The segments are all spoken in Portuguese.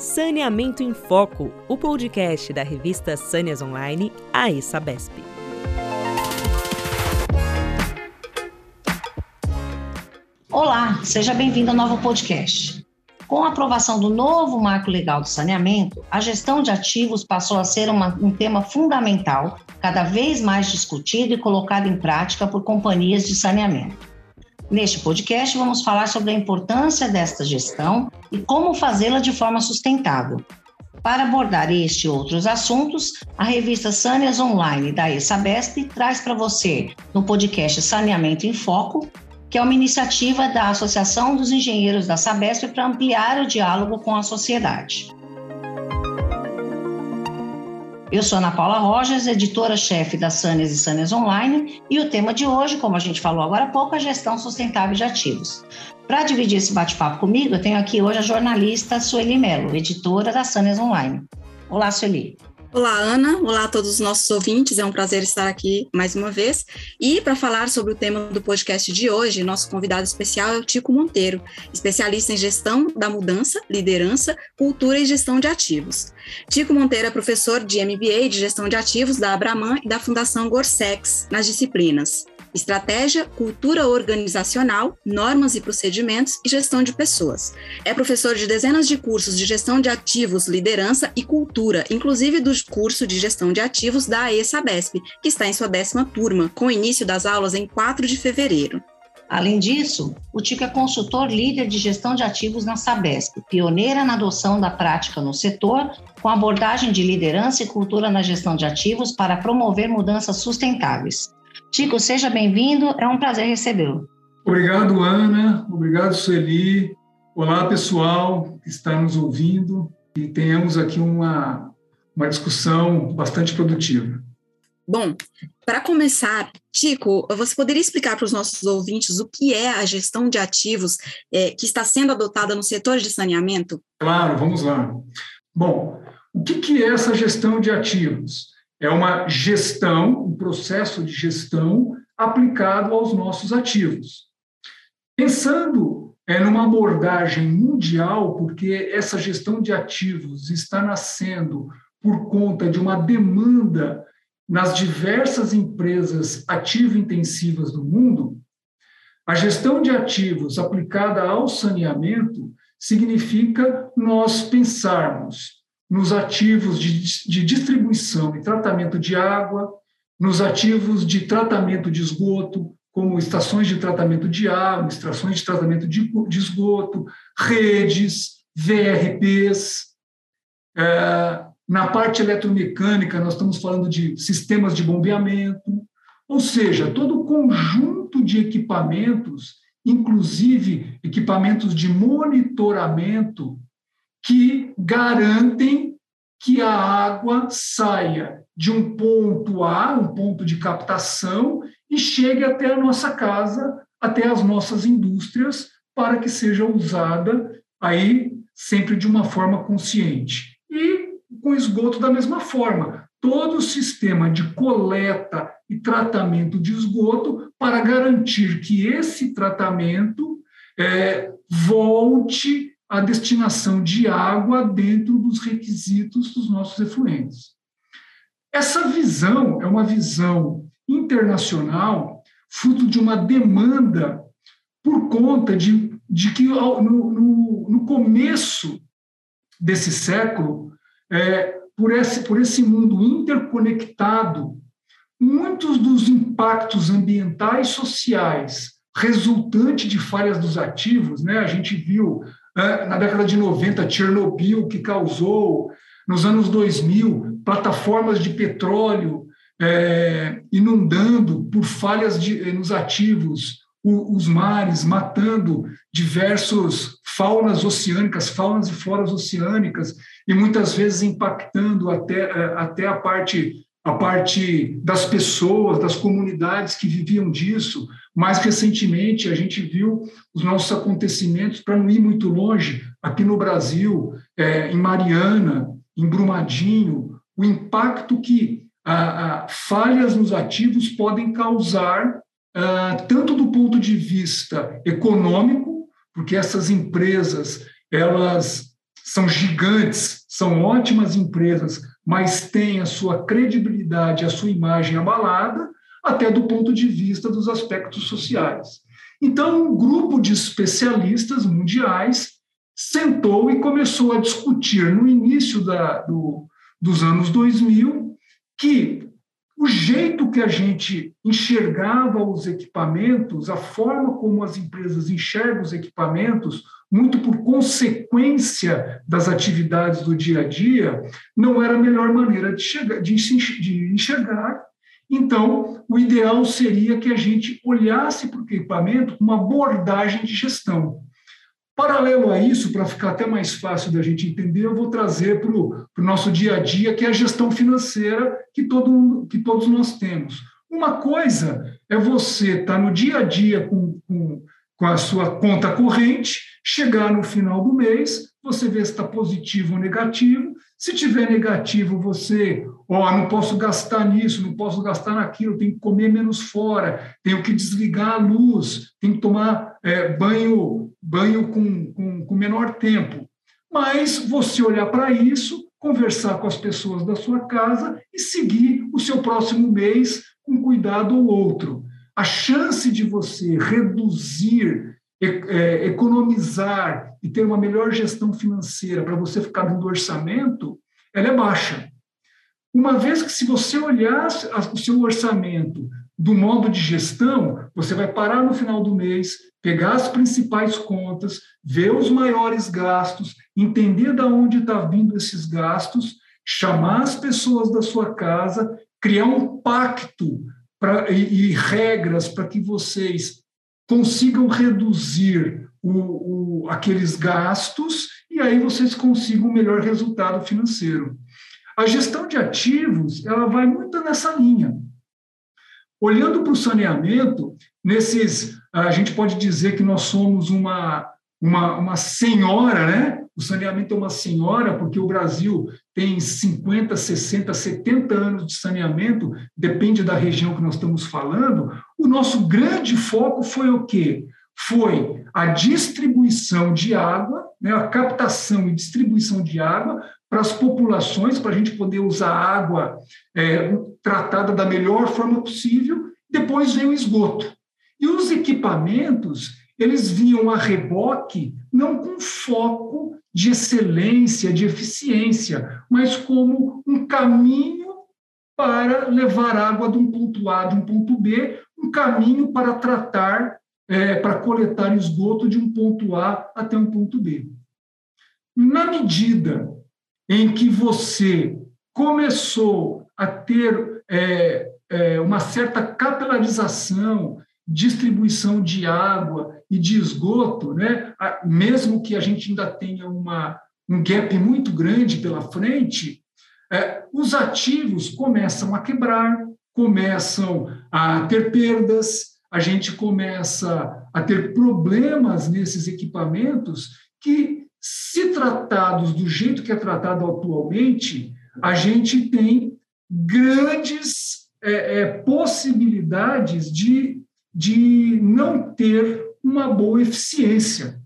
Saneamento em Foco, o podcast da revista Sâneas Online, a ESABESP. Olá, seja bem-vindo ao novo podcast. Com a aprovação do novo marco legal do saneamento, a gestão de ativos passou a ser uma, um tema fundamental, cada vez mais discutido e colocado em prática por companhias de saneamento. Neste podcast, vamos falar sobre a importância desta gestão e como fazê-la de forma sustentável. Para abordar este e outros assuntos, a revista Sâneas Online da ESABESP traz para você, no podcast Saneamento em Foco, que é uma iniciativa da Associação dos Engenheiros da Sabesp para ampliar o diálogo com a sociedade. Eu sou Ana Paula Rojas, editora-chefe da Sâneas e Sâneas Online, e o tema de hoje, como a gente falou agora há pouco, é gestão sustentável de ativos. Para dividir esse bate-papo comigo, eu tenho aqui hoje a jornalista Sueli Mello, editora da Sâneas Online. Olá, Sueli. Olá, Ana. Olá a todos os nossos ouvintes. É um prazer estar aqui mais uma vez. E para falar sobre o tema do podcast de hoje, nosso convidado especial é o Tico Monteiro, especialista em gestão da mudança, liderança, cultura e gestão de ativos. Tico Monteiro é professor de MBA de gestão de ativos da Abraman e da Fundação Gorsex nas disciplinas estratégia, cultura organizacional, normas e procedimentos e gestão de pessoas. É professor de dezenas de cursos de gestão de ativos, liderança e cultura, inclusive do curso de gestão de ativos da AESABESP, que está em sua décima turma, com início das aulas em 4 de fevereiro. Além disso, o Tico é consultor líder de gestão de ativos na Sabesp, pioneira na adoção da prática no setor, com abordagem de liderança e cultura na gestão de ativos para promover mudanças sustentáveis. Tico, seja bem-vindo, é um prazer recebê-lo. Obrigado, Ana, obrigado, Sueli. Olá, pessoal que está nos ouvindo e tenhamos aqui uma, uma discussão bastante produtiva. Bom, para começar, Tico, você poderia explicar para os nossos ouvintes o que é a gestão de ativos é, que está sendo adotada no setor de saneamento? Claro, vamos lá. Bom, o que, que é essa gestão de ativos? É uma gestão, um processo de gestão aplicado aos nossos ativos. Pensando é, numa abordagem mundial, porque essa gestão de ativos está nascendo por conta de uma demanda nas diversas empresas ativo-intensivas do mundo, a gestão de ativos aplicada ao saneamento significa nós pensarmos nos ativos de, de distribuição e tratamento de água, nos ativos de tratamento de esgoto, como estações de tratamento de água, estações de tratamento de, de esgoto, redes, VRPs. É, na parte eletromecânica, nós estamos falando de sistemas de bombeamento, ou seja, todo o conjunto de equipamentos, inclusive equipamentos de monitoramento que garantem que a água saia de um ponto A, um ponto de captação, e chegue até a nossa casa, até as nossas indústrias, para que seja usada aí sempre de uma forma consciente. E com esgoto da mesma forma, todo o sistema de coleta e tratamento de esgoto para garantir que esse tratamento é, volte a destinação de água dentro dos requisitos dos nossos efluentes. Essa visão é uma visão internacional, fruto de uma demanda por conta de, de que no, no, no começo desse século, é, por, esse, por esse mundo interconectado, muitos dos impactos ambientais sociais resultantes de falhas dos ativos, né, a gente viu? Na década de 90, Chernobyl, que causou, nos anos 2000, plataformas de petróleo é, inundando por falhas de, eh, nos ativos o, os mares, matando diversos faunas oceânicas, faunas e floras oceânicas, e muitas vezes impactando até, eh, até a parte a parte das pessoas, das comunidades que viviam disso. Mais recentemente, a gente viu os nossos acontecimentos, para não ir muito longe, aqui no Brasil, é, em Mariana, em Brumadinho, o impacto que a, a, falhas nos ativos podem causar, a, tanto do ponto de vista econômico, porque essas empresas elas são gigantes, são ótimas empresas, mas têm a sua credibilidade, a sua imagem abalada, até do ponto de vista dos aspectos sociais. Então, um grupo de especialistas mundiais sentou e começou a discutir no início da, do, dos anos 2000 que o jeito que a gente enxergava os equipamentos, a forma como as empresas enxergam os equipamentos, muito por consequência das atividades do dia a dia, não era a melhor maneira de, chegar, de, de enxergar. Então, o ideal seria que a gente olhasse para o equipamento com uma abordagem de gestão. Paralelo a isso, para ficar até mais fácil da gente entender, eu vou trazer para o nosso dia a dia, que é a gestão financeira que, todo, que todos nós temos. Uma coisa é você estar tá no dia a dia com, com, com a sua conta corrente, chegar no final do mês, você vê se está positivo ou negativo. Se tiver negativo, você, ó, oh, não posso gastar nisso, não posso gastar naquilo, tenho que comer menos fora, tenho que desligar a luz, tenho que tomar é, banho banho com, com, com menor tempo. Mas você olhar para isso, conversar com as pessoas da sua casa e seguir o seu próximo mês com cuidado ou outro. A chance de você reduzir, economizar e ter uma melhor gestão financeira para você ficar dentro do orçamento, ela é baixa. Uma vez que se você olhar o seu orçamento do modo de gestão, você vai parar no final do mês, pegar as principais contas, ver os maiores gastos, entender de onde está vindo esses gastos, chamar as pessoas da sua casa, criar um pacto pra, e, e regras para que vocês consigam reduzir o, o, aqueles gastos e aí vocês consigam um melhor resultado financeiro. A gestão de ativos ela vai muito nessa linha. Olhando para o saneamento, nesses, a gente pode dizer que nós somos uma, uma, uma senhora, né? O saneamento é uma senhora, porque o Brasil tem 50, 60, 70 anos de saneamento, depende da região que nós estamos falando. O nosso grande foco foi o quê? Foi a distribuição de água, né, a captação e distribuição de água para as populações, para a gente poder usar água é, tratada da melhor forma possível. Depois veio o esgoto. E os equipamentos, eles vinham a reboque, não com foco de excelência, de eficiência, mas como um caminho para levar água de um ponto A de um ponto B, um caminho para tratar, é, para coletar esgoto de um ponto A até um ponto B. Na medida em que você começou a ter é, é, uma certa capilarização, distribuição de água e de esgoto, né? mesmo que a gente ainda tenha uma, um gap muito grande pela frente, é, os ativos começam a quebrar, começam a ter perdas, a gente começa a ter problemas nesses equipamentos que se tratados do jeito que é tratado atualmente, a gente tem grandes é, é, possibilidades de, de não ter uma boa eficiência.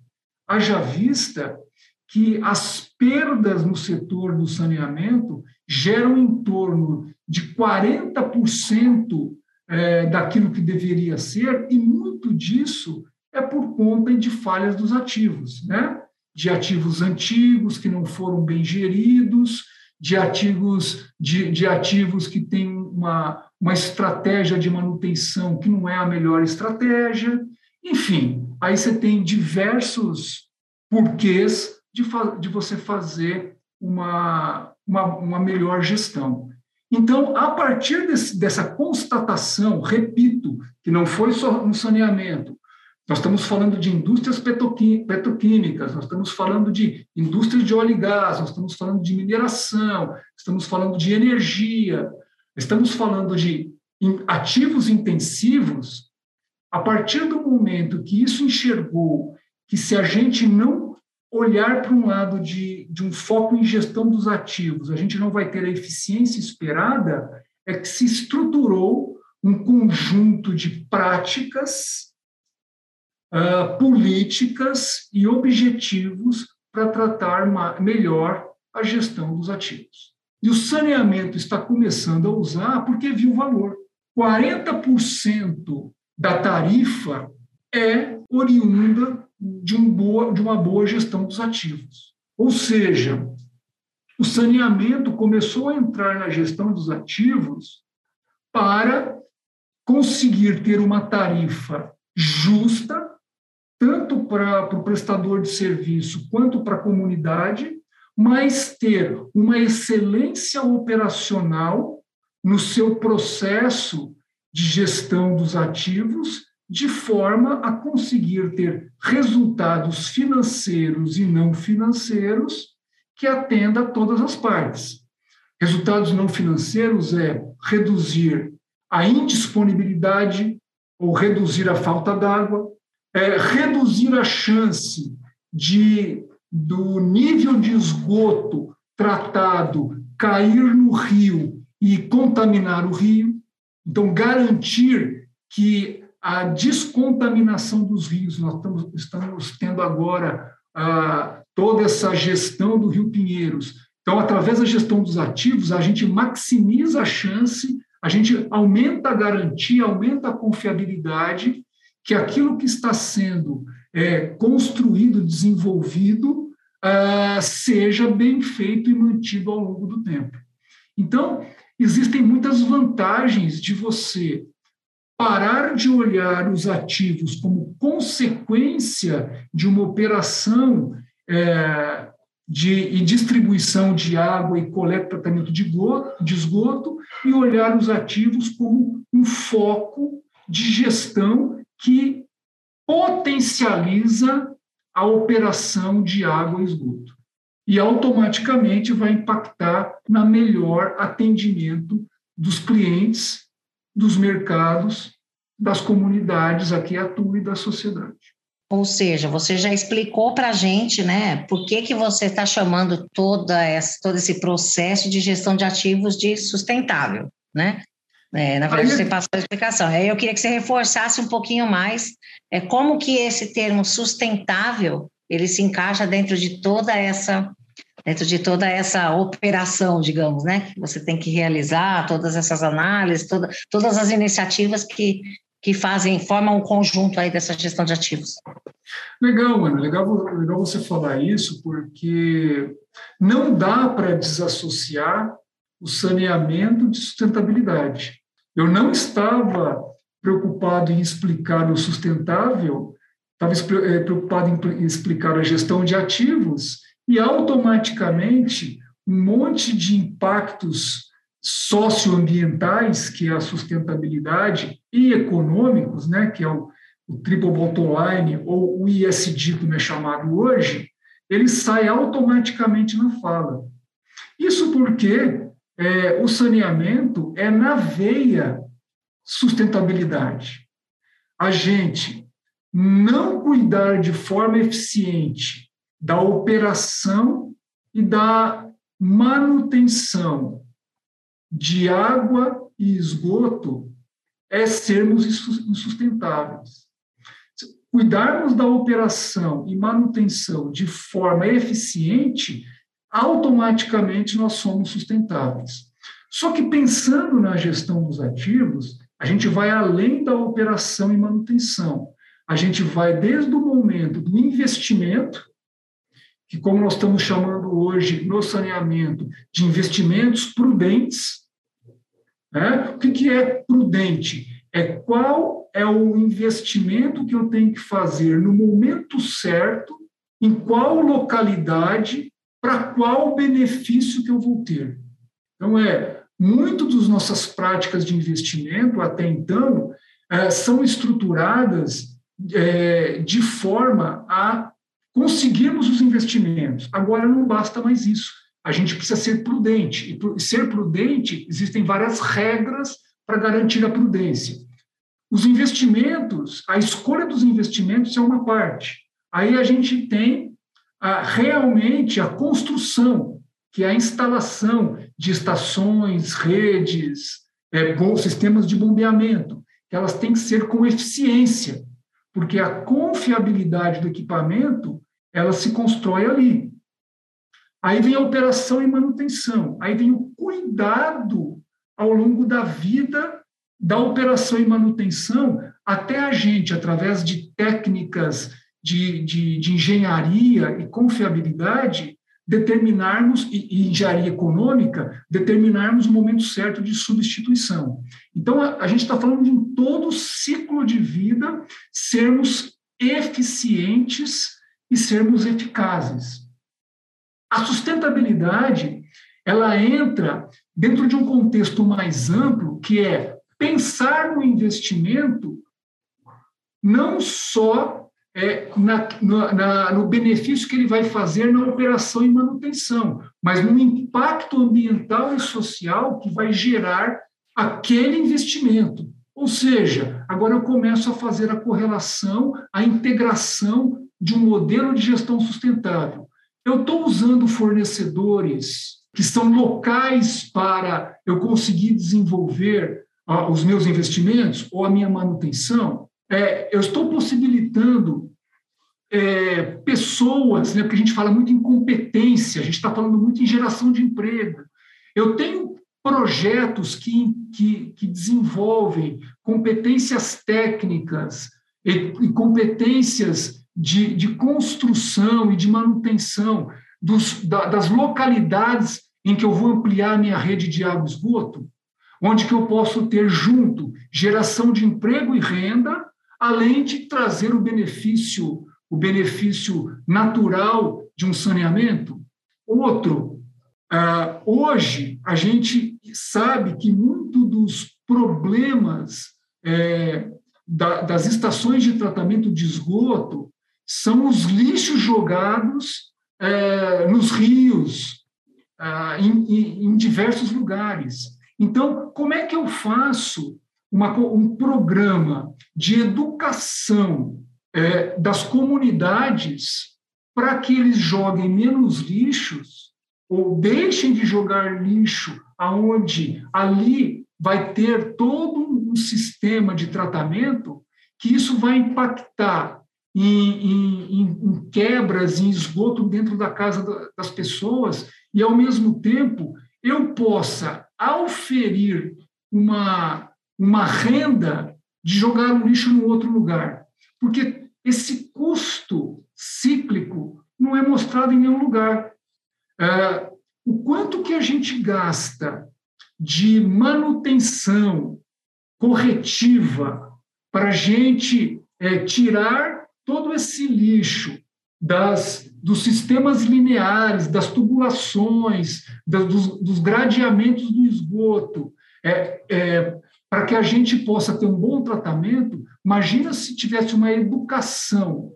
Haja vista que as perdas no setor do saneamento geram em torno de 40% é, daquilo que deveria ser, e muito disso é por conta de falhas dos ativos. Né? de ativos antigos que não foram bem geridos, de ativos, de, de ativos que têm uma, uma estratégia de manutenção que não é a melhor estratégia. Enfim, aí você tem diversos porquês de, de você fazer uma, uma, uma melhor gestão. Então, a partir desse, dessa constatação, repito, que não foi só no saneamento, nós estamos falando de indústrias petroquímicas, nós estamos falando de indústrias de óleo e gás, nós estamos falando de mineração, estamos falando de energia, estamos falando de ativos intensivos. A partir do momento que isso enxergou que se a gente não olhar para um lado de, de um foco em gestão dos ativos, a gente não vai ter a eficiência esperada, é que se estruturou um conjunto de práticas uh, políticas e objetivos para tratar melhor a gestão dos ativos. E o saneamento está começando a usar porque viu valor. 40% da tarifa é oriunda de, um boa, de uma boa gestão dos ativos. Ou seja, o saneamento começou a entrar na gestão dos ativos para conseguir ter uma tarifa justa, tanto para, para o prestador de serviço quanto para a comunidade, mas ter uma excelência operacional no seu processo de gestão dos ativos, de forma a conseguir ter resultados financeiros e não financeiros que atenda a todas as partes. Resultados não financeiros é reduzir a indisponibilidade ou reduzir a falta d'água, é reduzir a chance de do nível de esgoto tratado cair no rio e contaminar o rio. Então, garantir que a descontaminação dos rios, nós estamos, estamos tendo agora ah, toda essa gestão do Rio Pinheiros. Então, através da gestão dos ativos, a gente maximiza a chance a gente aumenta a garantia, aumenta a confiabilidade que aquilo que está sendo é, construído, desenvolvido, uh, seja bem feito e mantido ao longo do tempo. Então, existem muitas vantagens de você parar de olhar os ativos como consequência de uma operação é, de e distribuição de água e coleta e tratamento de, goto, de esgoto e olhar os ativos como um foco de gestão que potencializa a operação de água e esgoto. E automaticamente vai impactar na melhor atendimento dos clientes, dos mercados, das comunidades a que atua e da sociedade. Ou seja, você já explicou para a gente, né, por que, que você está chamando toda essa, todo esse processo de gestão de ativos de sustentável, né? É, na verdade, você passou a explicação. Aí eu queria que você reforçasse um pouquinho mais é, como que esse termo sustentável ele se encaixa dentro de toda essa dentro de toda essa operação, digamos, né? Que você tem que realizar todas essas análises, toda, todas as iniciativas que, que fazem, formam um conjunto aí dessa gestão de ativos. Legal, Ana, legal, legal você falar isso, porque não dá para desassociar o saneamento de sustentabilidade. Eu não estava preocupado em explicar o sustentável, estava eh, preocupado em explicar a gestão de ativos e automaticamente um monte de impactos socioambientais, que é a sustentabilidade, e econômicos, né, que é o, o triple bottom line, ou o ISD, como é chamado hoje, ele sai automaticamente na fala. Isso porque é, o saneamento é na veia sustentabilidade. A gente não cuidar de forma eficiente da operação e da manutenção de água e esgoto é sermos insustentáveis. Cuidarmos da operação e manutenção de forma eficiente, automaticamente nós somos sustentáveis. Só que pensando na gestão dos ativos, a gente vai além da operação e manutenção. A gente vai desde o momento do investimento, que como nós estamos chamando hoje no saneamento de investimentos prudentes, né? O que, que é prudente? É qual é o investimento que eu tenho que fazer no momento certo, em qual localidade, para qual benefício que eu vou ter. Então, é muito das nossas práticas de investimento até então é, são estruturadas é, de forma a conseguirmos os investimentos. Agora não basta mais isso a gente precisa ser prudente. E ser prudente, existem várias regras para garantir a prudência. Os investimentos, a escolha dos investimentos é uma parte. Aí a gente tem a, realmente a construção, que é a instalação de estações, redes, é, sistemas de bombeamento, elas têm que ser com eficiência, porque a confiabilidade do equipamento ela se constrói ali. Aí vem a operação e manutenção, aí vem o cuidado ao longo da vida da operação e manutenção, até a gente, através de técnicas de, de, de engenharia e confiabilidade, determinarmos, e, e engenharia econômica, determinarmos o momento certo de substituição. Então, a, a gente está falando de em todo o ciclo de vida sermos eficientes e sermos eficazes. A sustentabilidade, ela entra dentro de um contexto mais amplo, que é pensar no investimento não só é, na, na, no benefício que ele vai fazer na operação e manutenção, mas no impacto ambiental e social que vai gerar aquele investimento. Ou seja, agora eu começo a fazer a correlação, a integração de um modelo de gestão sustentável. Eu estou usando fornecedores que são locais para eu conseguir desenvolver uh, os meus investimentos ou a minha manutenção. É, eu estou possibilitando é, pessoas, né, porque a gente fala muito em competência, a gente está falando muito em geração de emprego. Eu tenho projetos que, que, que desenvolvem competências técnicas e, e competências de, de, construção e de manutenção dos, da, das localidades em que eu vou ampliar minha rede de água e esgoto, onde que eu posso ter junto geração de emprego e renda, além de trazer o benefício o benefício natural de um saneamento. Outro, uh, hoje a gente sabe que muito dos problemas é, da, das estações de tratamento de esgoto são os lixos jogados é, nos rios, ah, em, em, diversos lugares. Então, como é que eu faço uma, um programa de educação é, das comunidades para que eles joguem menos lixos ou deixem de jogar lixo aonde ali vai ter todo um sistema de tratamento que isso vai impactar em, em, em quebras, em esgoto dentro da casa das pessoas e, ao mesmo tempo, eu possa auferir uma, uma renda de jogar o lixo no outro lugar. Porque esse custo cíclico não é mostrado em nenhum lugar. É, o quanto que a gente gasta de manutenção corretiva para a gente é, tirar todo esse lixo das, dos sistemas lineares, das tubulações, dos, dos, gradeamentos do esgoto, é, é, para que a gente possa ter um bom tratamento, imagina se tivesse uma educação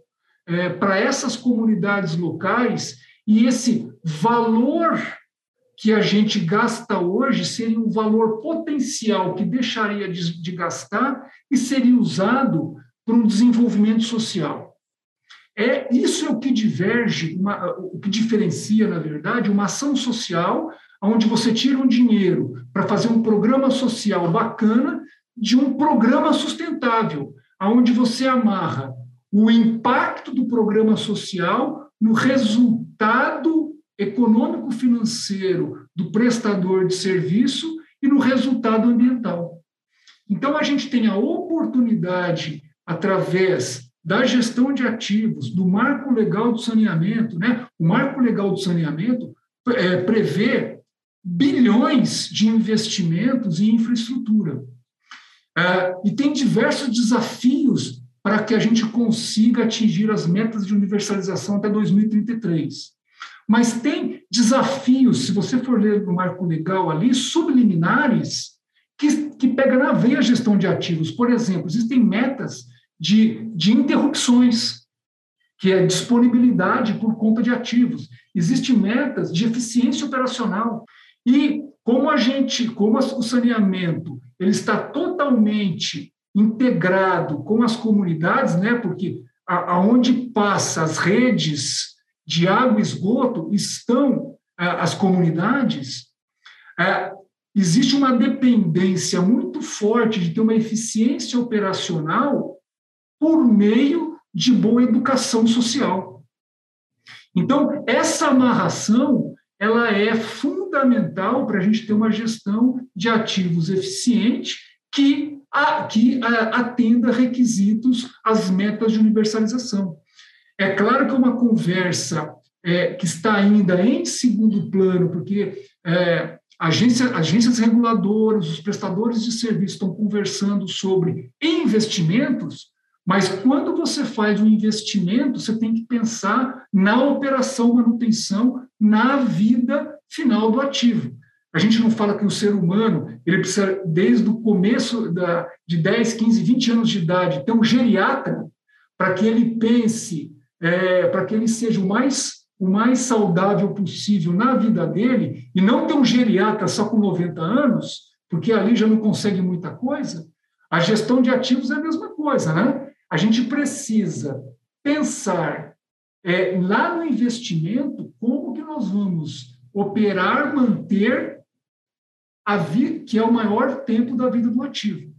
é, para essas comunidades locais e esse valor que a gente gasta hoje seria um valor potencial que deixaria de, de gastar e seria usado para um desenvolvimento social. É isso é o que diverge, uma, o que diferencia, na verdade, uma ação social onde você tira um dinheiro para fazer um programa social bacana de um programa sustentável, onde você amarra o impacto do programa social no resultado econômico-financeiro do prestador de serviço e no resultado ambiental. Então, a gente tem a oportunidade, através da gestão de ativos, do marco legal do saneamento, né? o marco legal do saneamento é, prevê bilhões de investimentos em infraestrutura. É, e tem diversos desafios para que a gente consiga atingir as metas de universalização até 2033. Mas tem desafios, se você for ler no marco legal ali, subliminares, que, que pega na veia a gestão de ativos. Por exemplo, existem metas de, de interrupções, que é disponibilidade por conta de ativos. Existem metas de eficiência operacional. E como a gente, como o saneamento, ele está totalmente integrado com as comunidades, né? Porque aonde passa as redes de água e esgoto estão as comunidades. existe uma dependência muito forte de ter uma eficiência operacional por meio de boa educação social. Então, essa amarração ela é fundamental para a gente ter uma gestão de ativos eficiente que, a, que a, atenda requisitos às metas de universalização. É claro que uma conversa é, que está ainda em segundo plano, porque é, agência, agências reguladoras, os prestadores de serviço estão conversando sobre investimentos, mas quando você faz um investimento, você tem que pensar na operação manutenção, na vida final do ativo. A gente não fala que o ser humano, ele precisa, desde o começo da, de 10, 15, 20 anos de idade, ter um geriatra para que ele pense, é, para que ele seja o mais o mais saudável possível na vida dele e não ter um geriatra só com 90 anos, porque ali já não consegue muita coisa, a gestão de ativos é a mesma coisa, né? A gente precisa pensar é, lá no investimento como que nós vamos operar, manter a vida, que é o maior tempo da vida do ativo.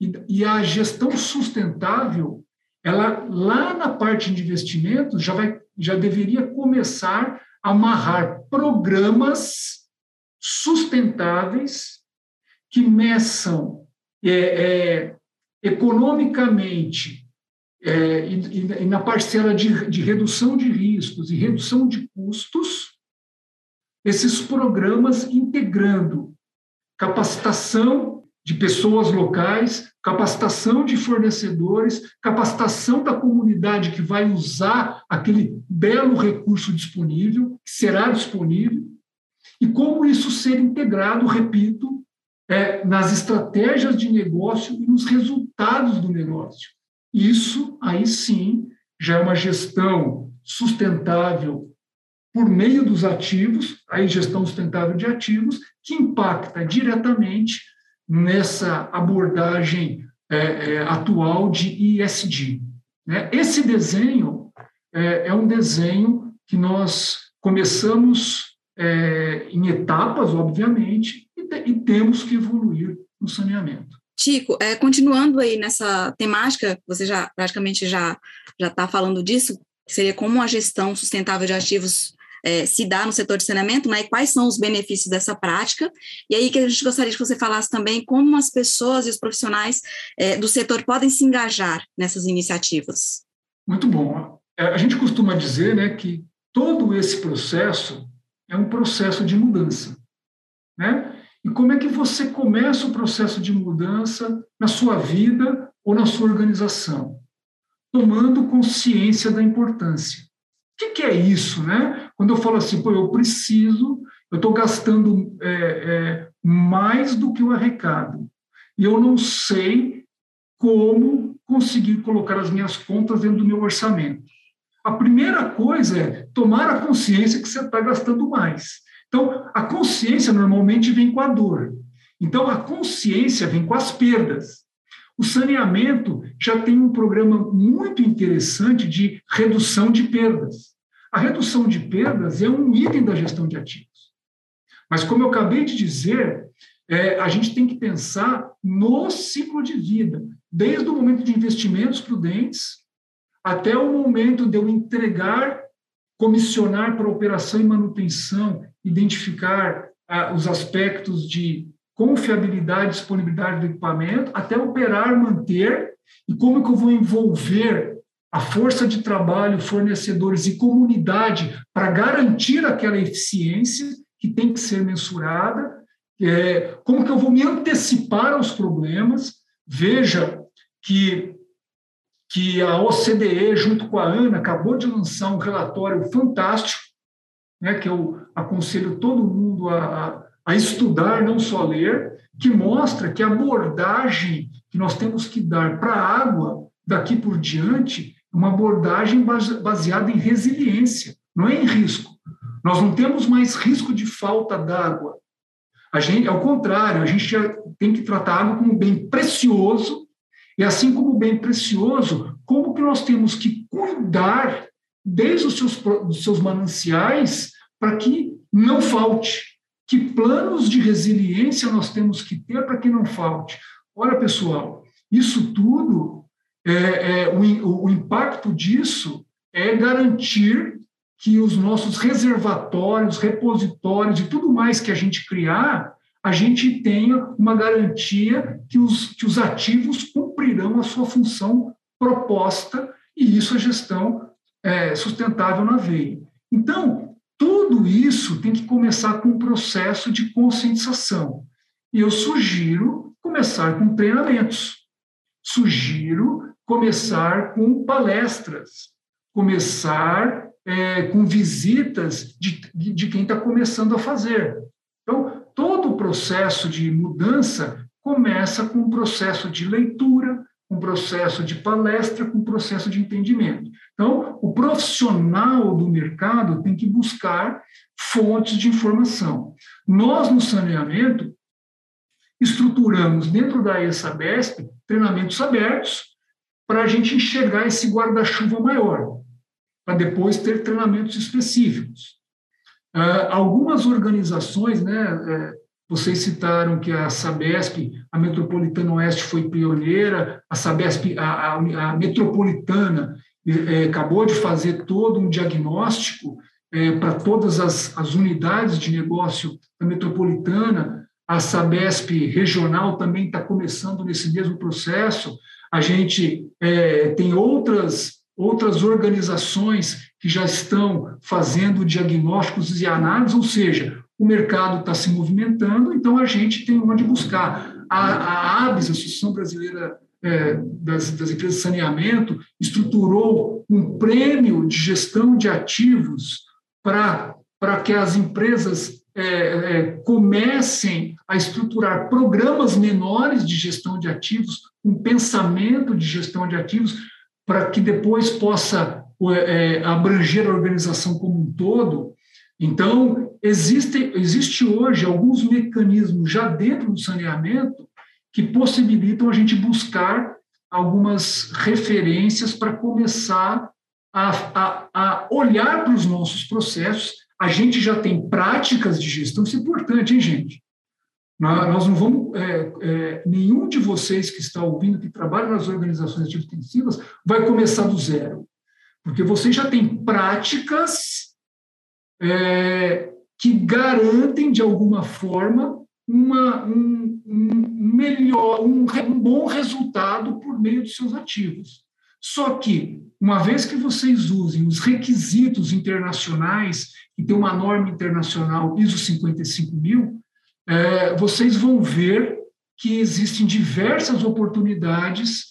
E, e a gestão sustentável, ela lá na parte de investimentos já vai já deveria começar a amarrar programas sustentáveis que meçam é, é, economicamente é, e, e, na parcela de, de redução de riscos e redução de custos, esses programas integrando capacitação de pessoas locais, capacitação de fornecedores, capacitação da comunidade que vai usar aquele belo recurso disponível, que será disponível, e como isso ser integrado, repito, é, nas estratégias de negócio e nos resultados do negócio. Isso, aí sim, já é uma gestão sustentável por meio dos ativos, aí gestão sustentável de ativos, que impacta diretamente nessa abordagem é, é, atual de ISD. Né? Esse desenho é, é, um desenho que nós começamos é, em etapas, obviamente, e, te, e, temos que evoluir no saneamento. Tico, é, continuando aí nessa temática, você já praticamente já já está falando disso, seria como a gestão sustentável de ativos é, se dá no setor de saneamento, né, e quais são os benefícios dessa prática. E aí que a gente gostaria que você falasse também como as pessoas e os profissionais é, do setor podem se engajar nessas iniciativas. Muito bom. É, a gente costuma dizer né, que todo esse processo é um processo de mudança. Né? E como é que você começa o processo de mudança na sua vida ou na sua organização? Tomando consciência da importância que, que é isso, né? Quando eu falo assim, pô, eu preciso, eu estou gastando é, é, mais do que o arrecado, e eu não sei como conseguir colocar as minhas contas dentro do meu orçamento. A primeira coisa é tomar a consciência que você está gastando mais. Então, a consciência normalmente vem com a dor. Então, a consciência vem com as perdas. O saneamento já tem um programa muito interessante de redução de perdas. A redução de perdas é um item da gestão de ativos. Mas, como eu acabei de dizer, é, a gente tem que pensar no ciclo de vida, desde o momento de investimentos prudentes até o momento de eu entregar, comissionar para operação e manutenção, identificar ah, os aspectos de confiabilidade, disponibilidade do equipamento, até operar, manter, e como que eu vou envolver a força de trabalho, fornecedores e comunidade para garantir aquela eficiência que tem que ser mensurada, é, como que eu vou me antecipar aos problemas, veja que que a OCDE, junto com a ANA, acabou de lançar um relatório fantástico, né, que eu aconselho todo mundo a, a estudar, não só ler, que mostra que a abordagem que nós temos que dar para a água daqui por diante é uma abordagem baseada em resiliência, não é em risco. Nós não temos mais risco de falta d'água. A gente, ao contrário, a gente tem que tratar a água como um bem precioso, e assim como bem precioso, como que nós temos que cuidar desde os seus, os seus mananciais para que não falte. Que planos de resiliência nós temos que ter para que não falte? Olha, pessoal, isso tudo, é, é o, o impacto disso é garantir que os nossos reservatórios, repositórios e tudo mais que a gente criar, a gente tenha uma garantia que os, que os ativos cumprirão a sua função proposta, e isso é gestão é, sustentável na veia. Então, tudo isso tem que começar com um processo de conscientização. E eu sugiro começar com treinamentos. Sugiro começar com palestras, começar é, com visitas de, de quem está começando a fazer. Então, todo o processo de mudança começa com um processo de leitura, um processo de palestra, com um processo de entendimento. Então, o profissional do mercado tem que buscar fontes de informação. Nós, no saneamento, estruturamos dentro da ESABESP treinamentos abertos para a gente enxergar esse guarda-chuva maior para depois ter treinamentos específicos. Uh, algumas organizações, né, é, vocês citaram que a Sabesp, a Metropolitana Oeste foi pioneira, a Sabesp, a, a, a Metropolitana, é, acabou de fazer todo um diagnóstico é, para todas as, as unidades de negócio da Metropolitana, a Sabesp regional também está começando nesse mesmo processo. A gente é, tem outras outras organizações que já estão fazendo diagnósticos e análises, ou seja, o mercado está se movimentando, então a gente tem onde buscar. A, a ABS, a Associação Brasileira é, das, das, Empresas de Saneamento, estruturou um prêmio de gestão de ativos para que as empresas é, é, comecem a estruturar programas menores de gestão de ativos, um pensamento de gestão de ativos, para que depois possa é, abranger a organização como um todo. Então, existe, existe hoje alguns mecanismos já dentro do saneamento que possibilitam a gente buscar algumas referências para começar a, a, a olhar para os nossos processos. A gente já tem práticas de gestão, isso é importante, hein, gente? Nós não vamos, é, é, nenhum de vocês que está ouvindo, que trabalha nas organizações intensivas, vai começar do zero, porque vocês já têm práticas é, que garantem, de alguma forma, uma, um, um melhor, um, um bom resultado por meio dos seus ativos. Só que, uma vez que vocês usem os requisitos internacionais, e tem uma norma internacional ISO 55000, é, vocês vão ver que existem diversas oportunidades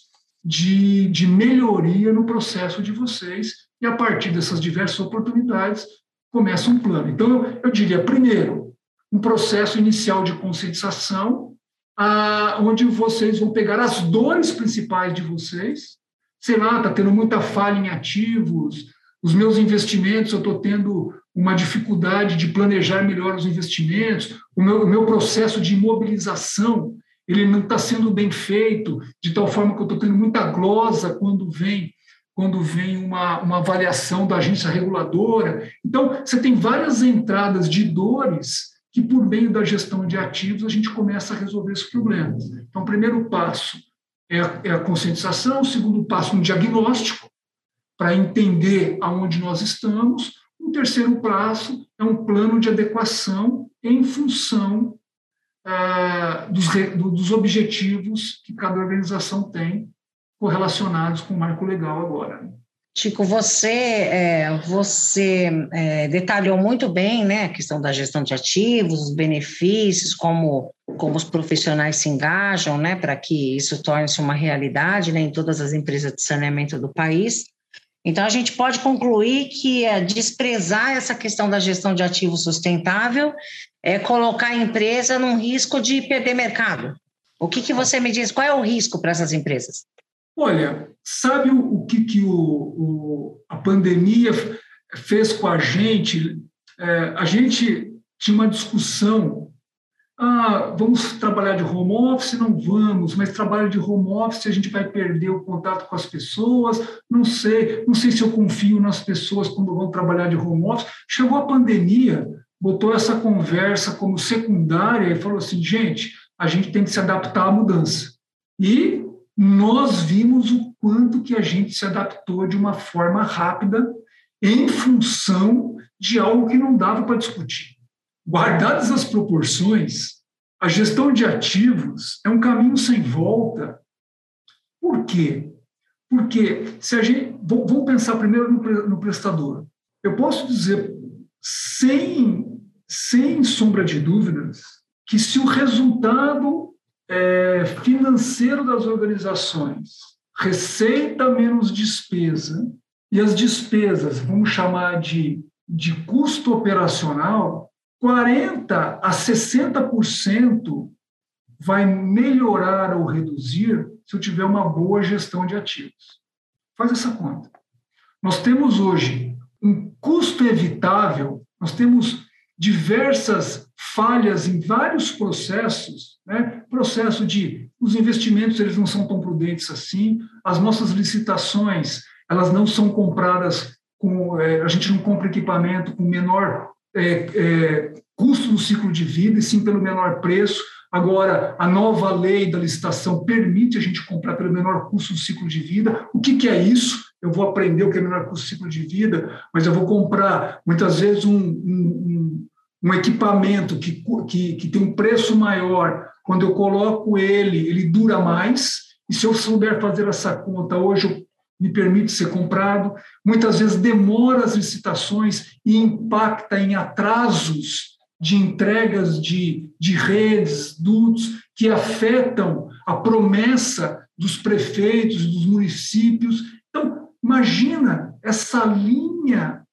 de, de melhoria no processo de vocês, e a partir dessas diversas oportunidades começa um plano. Então, eu diria, primeiro, um processo inicial de conscientização, a, onde vocês vão pegar as dores principais de vocês, sei lá, está tendo muita falha em ativos, os meus investimentos, eu estou tendo uma dificuldade de planejar melhor os investimentos, o meu, o meu processo de imobilização ele não está sendo bem feito, de tal forma que eu estou tendo muita glosa quando vem quando vem uma, uma avaliação da agência reguladora. Então, você tem várias entradas de dores que, por meio da gestão de ativos, a gente começa a resolver esses problemas. Então, o primeiro passo é a, é a conscientização, o segundo passo, um diagnóstico, para entender aonde nós estamos, o terceiro passo é um plano de adequação em função ah, dos, dos objetivos que cada organização tem correlacionados com o marco legal agora. Chico, você, é, você é, detalhou muito bem né, a questão da gestão de ativos, os benefícios, como, como os profissionais se engajam né, para que isso torne-se uma realidade né, em todas as empresas de saneamento do país. Então, a gente pode concluir que é desprezar essa questão da gestão de ativo sustentável é colocar a empresa num risco de perder mercado. O que, que você me diz? Qual é o risco para essas empresas? Olha, sabe o, que, que o, o, a pandemia fez com a gente? É, a gente tinha uma discussão ah, vamos trabalhar de home office? Não vamos, mas trabalho de home office a gente vai perder o contato com as pessoas. Não sei, não sei se eu confio nas pessoas quando vão trabalhar de home office. Chegou a pandemia, botou essa conversa como secundária e falou assim: gente, a gente tem que se adaptar à mudança. E nós vimos o quanto que a gente se adaptou de uma forma rápida em função de algo que não dava para discutir. Guardadas as proporções, a gestão de ativos é um caminho sem volta. Por quê? Porque se a gente. Vamos pensar primeiro no prestador. Eu posso dizer, sem, sem sombra de dúvidas, que se o resultado é, financeiro das organizações, receita menos despesa, e as despesas, vamos chamar de, de custo operacional, 40% a 60% vai melhorar ou reduzir se eu tiver uma boa gestão de ativos. Faz essa conta. Nós temos hoje um custo evitável, nós temos diversas falhas em vários processos, né? processo de os investimentos eles não são tão prudentes assim, as nossas licitações elas não são compradas com é, a gente não compra equipamento com menor é, é, custo do ciclo de vida e sim pelo menor preço. Agora, a nova lei da licitação permite a gente comprar pelo menor custo do ciclo de vida. O que, que é isso? Eu vou aprender o que é menor custo do ciclo de vida, mas eu vou comprar muitas vezes um, um, um equipamento que, que, que tem um preço maior. Quando eu coloco ele, ele dura mais. E se eu souber fazer essa conta, hoje me permite ser comprado, muitas vezes demora as licitações e impacta em atrasos de entregas de, de redes, dutos, que afetam a promessa dos prefeitos, dos municípios. Então, imagina essa linha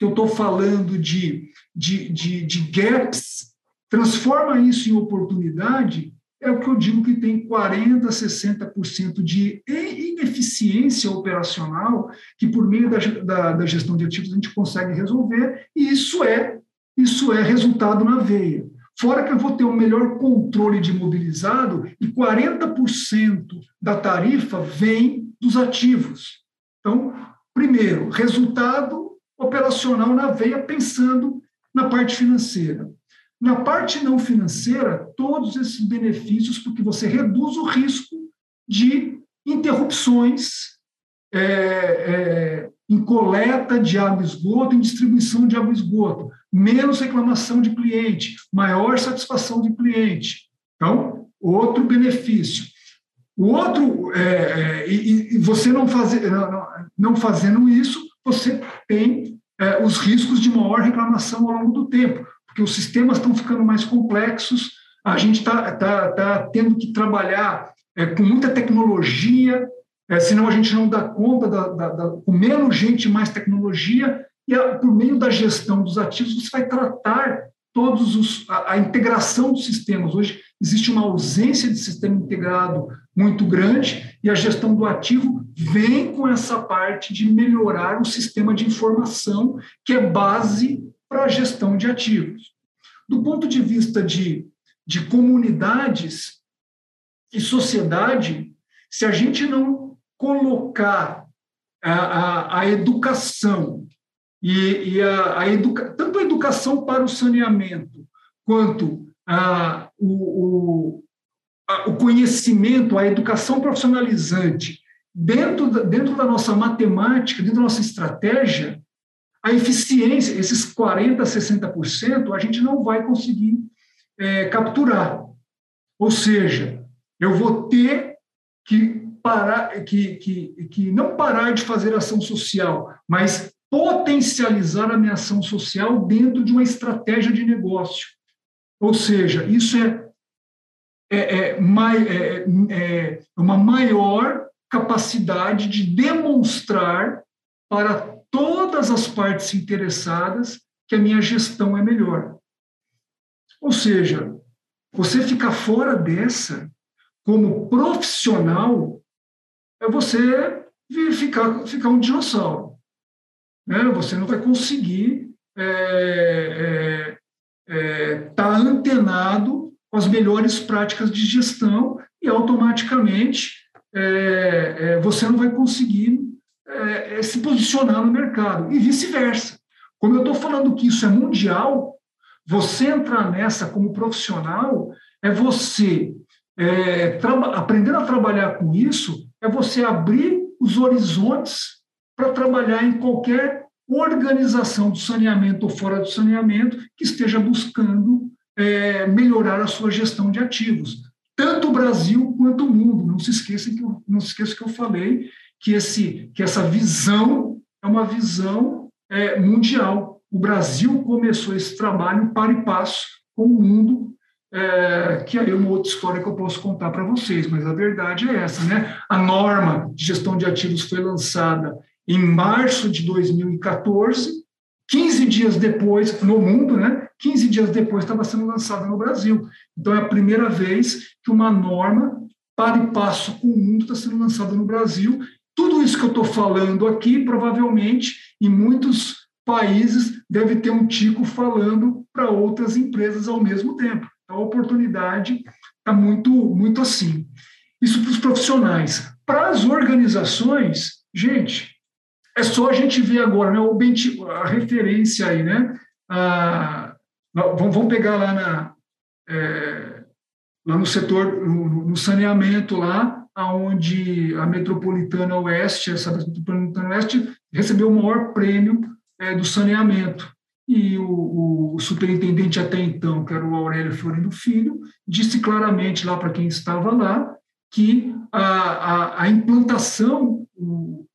que eu estou falando de, de, de, de gaps, transforma isso em oportunidade é o que eu digo que tem 40%, 60% de ineficiência operacional que, por meio da, da, da, gestão de ativos, a gente consegue resolver, e isso é, isso é resultado na veia. Fora que eu vou ter um melhor controle de imobilizado e 40% da tarifa vem dos ativos. Então, primeiro, resultado operacional na veia, pensando na parte financeira. Na parte não financeira, todos esses benefícios, porque você reduz o risco de interrupções é, é, em coleta de água e esgoto, em distribuição de água e esgoto, menos reclamação de cliente, maior satisfação de cliente. Então, outro benefício. O outro, é, é e, e, você não, fazer, não, não fazendo isso, você tem é, os riscos de maior reclamação ao longo do tempo porque os sistemas estão ficando mais complexos, a gente está tá, tá tendo que trabalhar é, com muita tecnologia, é, senão a gente não dá conta, da, da, da, com menos gente, mais tecnologia, e a, por meio da gestão dos ativos, você vai tratar todos os, a, a integração dos sistemas. Hoje existe uma ausência de sistema integrado muito grande, e a gestão do ativo vem com essa parte de melhorar o sistema de informação, que é base para a gestão de ativos. Do ponto de vista de, de comunidades e sociedade, se a gente não colocar a, a, a educação e, e a, a educa, tanto a educação para o saneamento quanto a, o, o, a, o conhecimento, a educação profissionalizante dentro da, dentro da nossa matemática, dentro da nossa estratégia, a eficiência, esses 40%, 60%, a gente não vai conseguir é, capturar. Ou seja, eu vou ter que parar, que, que, que não parar de fazer ação social, mas potencializar a minha ação social dentro de uma estratégia de negócio. Ou seja, isso é, é, é, é, é uma maior capacidade de demonstrar para todas as partes interessadas que a minha gestão é melhor. Ou seja, você ficar fora dessa como profissional é você ficar, ficar um dinossauro. Né? Você não vai conseguir estar é, é, é, tá antenado com as melhores práticas de gestão e automaticamente é, é, você não vai conseguir é, se posicionar no mercado, e vice-versa. Como eu estou falando que isso é mundial, você entrar nessa como profissional é você aprendendo a trabalhar com isso, é você abrir os horizontes para trabalhar em qualquer organização do saneamento ou fora do saneamento que esteja buscando é, melhorar a sua gestão de ativos, tanto o Brasil quanto o mundo. Não se esqueça que eu, não se esqueça que eu falei que esse que essa visão é uma visão é, mundial. O Brasil começou esse trabalho para e passo com o mundo é, que aí é uma outra história que eu posso contar para vocês, mas a verdade é essa, né? A norma de gestão de ativos foi lançada em março de 2014, 15 dias depois, no mundo, né? 15 dias depois estava sendo lançada no Brasil. Então é a primeira vez que uma norma para e passo com o mundo está sendo lançada no Brasil. Tudo isso que eu estou falando aqui, provavelmente, em muitos países, deve ter um tico falando para outras empresas ao mesmo tempo. Então, a oportunidade está muito, muito assim. Isso para os profissionais. Para as organizações, gente, é só a gente ver agora, né, a referência aí, né? Ah, vamos pegar lá, na, é, lá no setor, no, no saneamento lá, onde a Metropolitana Oeste, essa Metropolitana Oeste, recebeu o maior prêmio é, do saneamento. E o, o, superintendente até então, que era o Aurélio Florindo Filho, disse claramente lá para quem estava lá que a, a, a implantação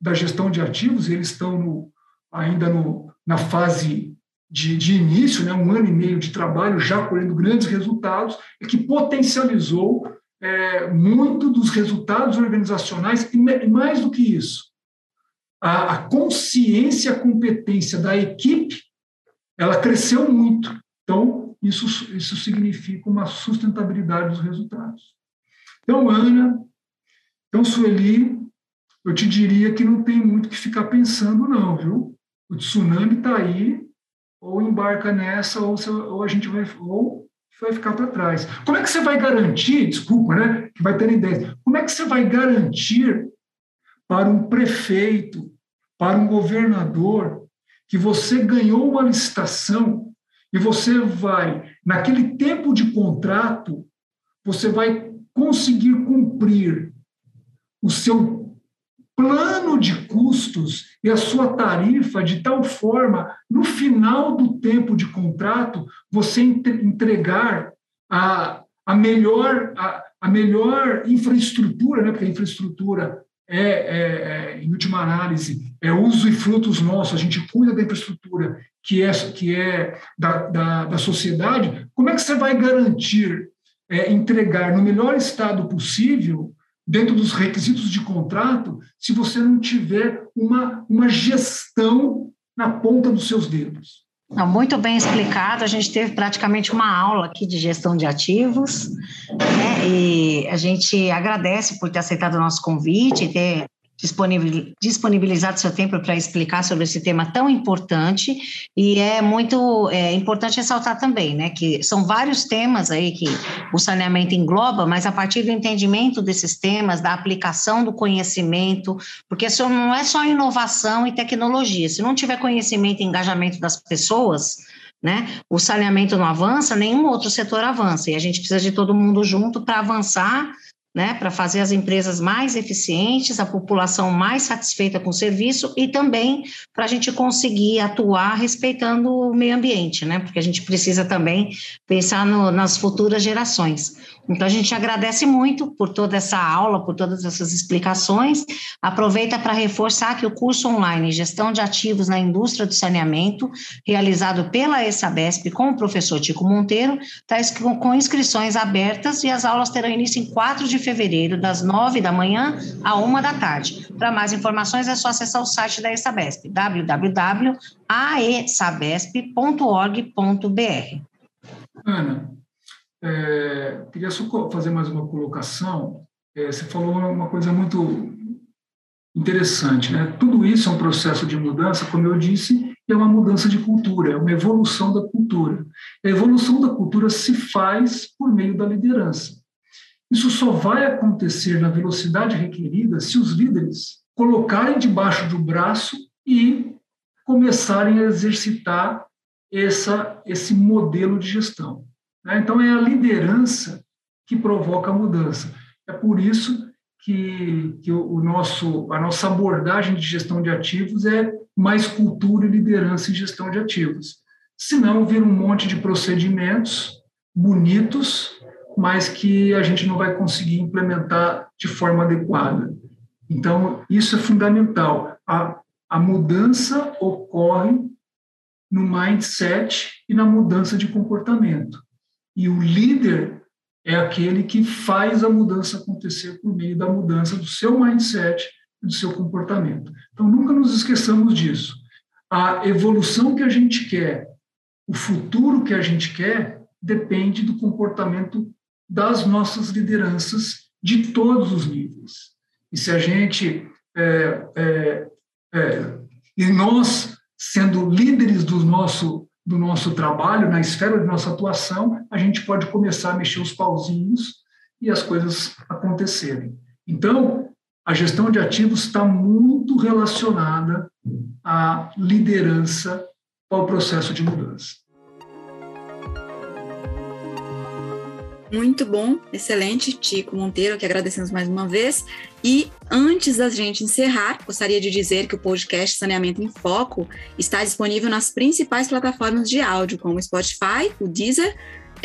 da gestão de ativos, eles estão no, ainda no, na fase de, de, início, né, um ano e meio de trabalho, já colhendo grandes resultados, e que potencializou é, muito dos resultados organizacionais, e, mais do que isso, a, a consciência, a competência da equipe ela cresceu muito. Então, isso, isso significa uma sustentabilidade dos resultados. Então, Ana, então, Sueli, eu te diria que não tem muito que ficar pensando, não, viu? O tsunami está aí, ou embarca nessa, ou, ou a gente vai, ou vai ficar para trás. Como é que você vai garantir, desculpa, né? Que vai ter ideia. Como é que você vai garantir para um prefeito, para um governador, que você ganhou uma licitação e você vai, naquele tempo de contrato, você vai conseguir cumprir o seu plano de custos e a sua tarifa de tal forma, no final do tempo de contrato, você entregar a, a melhor a, a melhor infraestrutura, né? porque a infraestrutura é, é, é, em última análise, é uso e frutos nossos, a gente cuida da infraestrutura que é, que é da, da, da sociedade, como é que você vai garantir é, entregar no melhor estado possível, dentro dos requisitos de contrato, se você não tiver uma, uma gestão na ponta dos seus dedos? Muito bem explicado. A gente teve praticamente uma aula aqui de gestão de ativos, né? e a gente agradece por ter aceitado o nosso convite, ter disponibilizado seu tempo para explicar sobre esse tema tão importante. E é muito é, importante ressaltar também, né, que são vários temas aí que o saneamento engloba, mas a partir do entendimento desses temas, da aplicação do conhecimento, porque isso não é só inovação e tecnologia, se não tiver conhecimento e engajamento das pessoas, né, o saneamento não avança, nenhum outro setor avança. E a gente precisa de todo mundo junto para avançar né, para fazer as empresas mais eficientes, a população mais satisfeita com o serviço e também para a gente conseguir atuar respeitando o meio ambiente, né, porque a gente precisa também pensar no, nas futuras gerações. Então, a gente agradece muito por toda essa aula, por todas essas explicações. Aproveita para reforçar que o curso online Gestão de Ativos na Indústria do Saneamento, realizado pela ESABESP com o professor Tico Monteiro, está com inscrições abertas e as aulas terão início em 4 de fevereiro, das 9 da manhã à 1 da tarde. Para mais informações, é só acessar o site da ESABESP, www.aesabesp.org.br. Ana, é, queria só fazer mais uma colocação. É, você falou uma coisa muito interessante, né? Tudo isso é um processo de mudança, como eu disse, é uma mudança de cultura, é uma evolução da cultura. A evolução da cultura se faz por meio da liderança. Isso só vai acontecer na velocidade requerida se os líderes colocarem debaixo do braço e começarem a exercitar essa, esse modelo de gestão. Né? Então, é a liderança que provoca a mudança. É por isso que, que o nosso, a nossa abordagem de gestão de ativos é, mais cultura e liderança em gestão de ativos. Senão, vira um monte de procedimentos bonitos, mas que a gente não vai conseguir implementar de forma adequada. Então, isso é fundamental. A, a mudança ocorre no mindset e na mudança de comportamento. E o líder é aquele que faz a mudança acontecer por meio da mudança do seu mindset e do seu comportamento. Então, nunca nos esqueçamos disso. A evolução que a gente quer, o futuro que a gente quer, depende do comportamento das nossas lideranças de todos os níveis. E se a gente é, é, é, e nós sendo líderes do nosso do nosso trabalho na esfera de nossa atuação, a gente pode começar a mexer os pauzinhos e as coisas acontecerem. Então, a gestão de ativos está muito relacionada à liderança ao processo de mudança. Muito bom, excelente, Tico Monteiro, que agradecemos mais uma vez. E antes da gente encerrar, gostaria de dizer que o podcast Saneamento em Foco está disponível nas principais plataformas de áudio, como Spotify, o Deezer,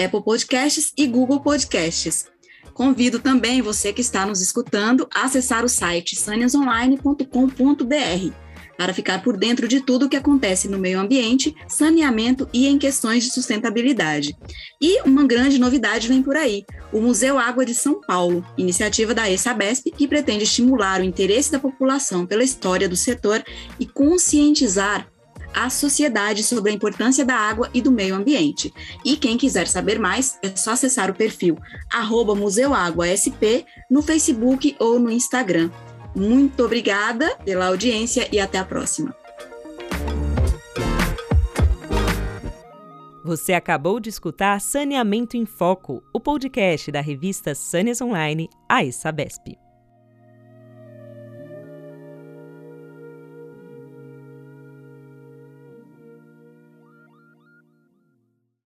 Apple Podcasts e Google Podcasts. Convido também você que está nos escutando a acessar o site saniasonline.com.br para ficar por dentro de tudo o que acontece no meio ambiente, saneamento e em questões de sustentabilidade. E uma grande novidade vem por aí: o Museu Água de São Paulo, iniciativa da ESABESP que pretende estimular o interesse da população pela história do setor e conscientizar a sociedade sobre a importância da água e do meio ambiente. E quem quiser saber mais, é só acessar o perfil arroba museuaguasp no Facebook ou no Instagram. Muito obrigada pela audiência e até a próxima. Você acabou de escutar Saneamento em Foco, o podcast da revista Sâneas Online, a Sabesp.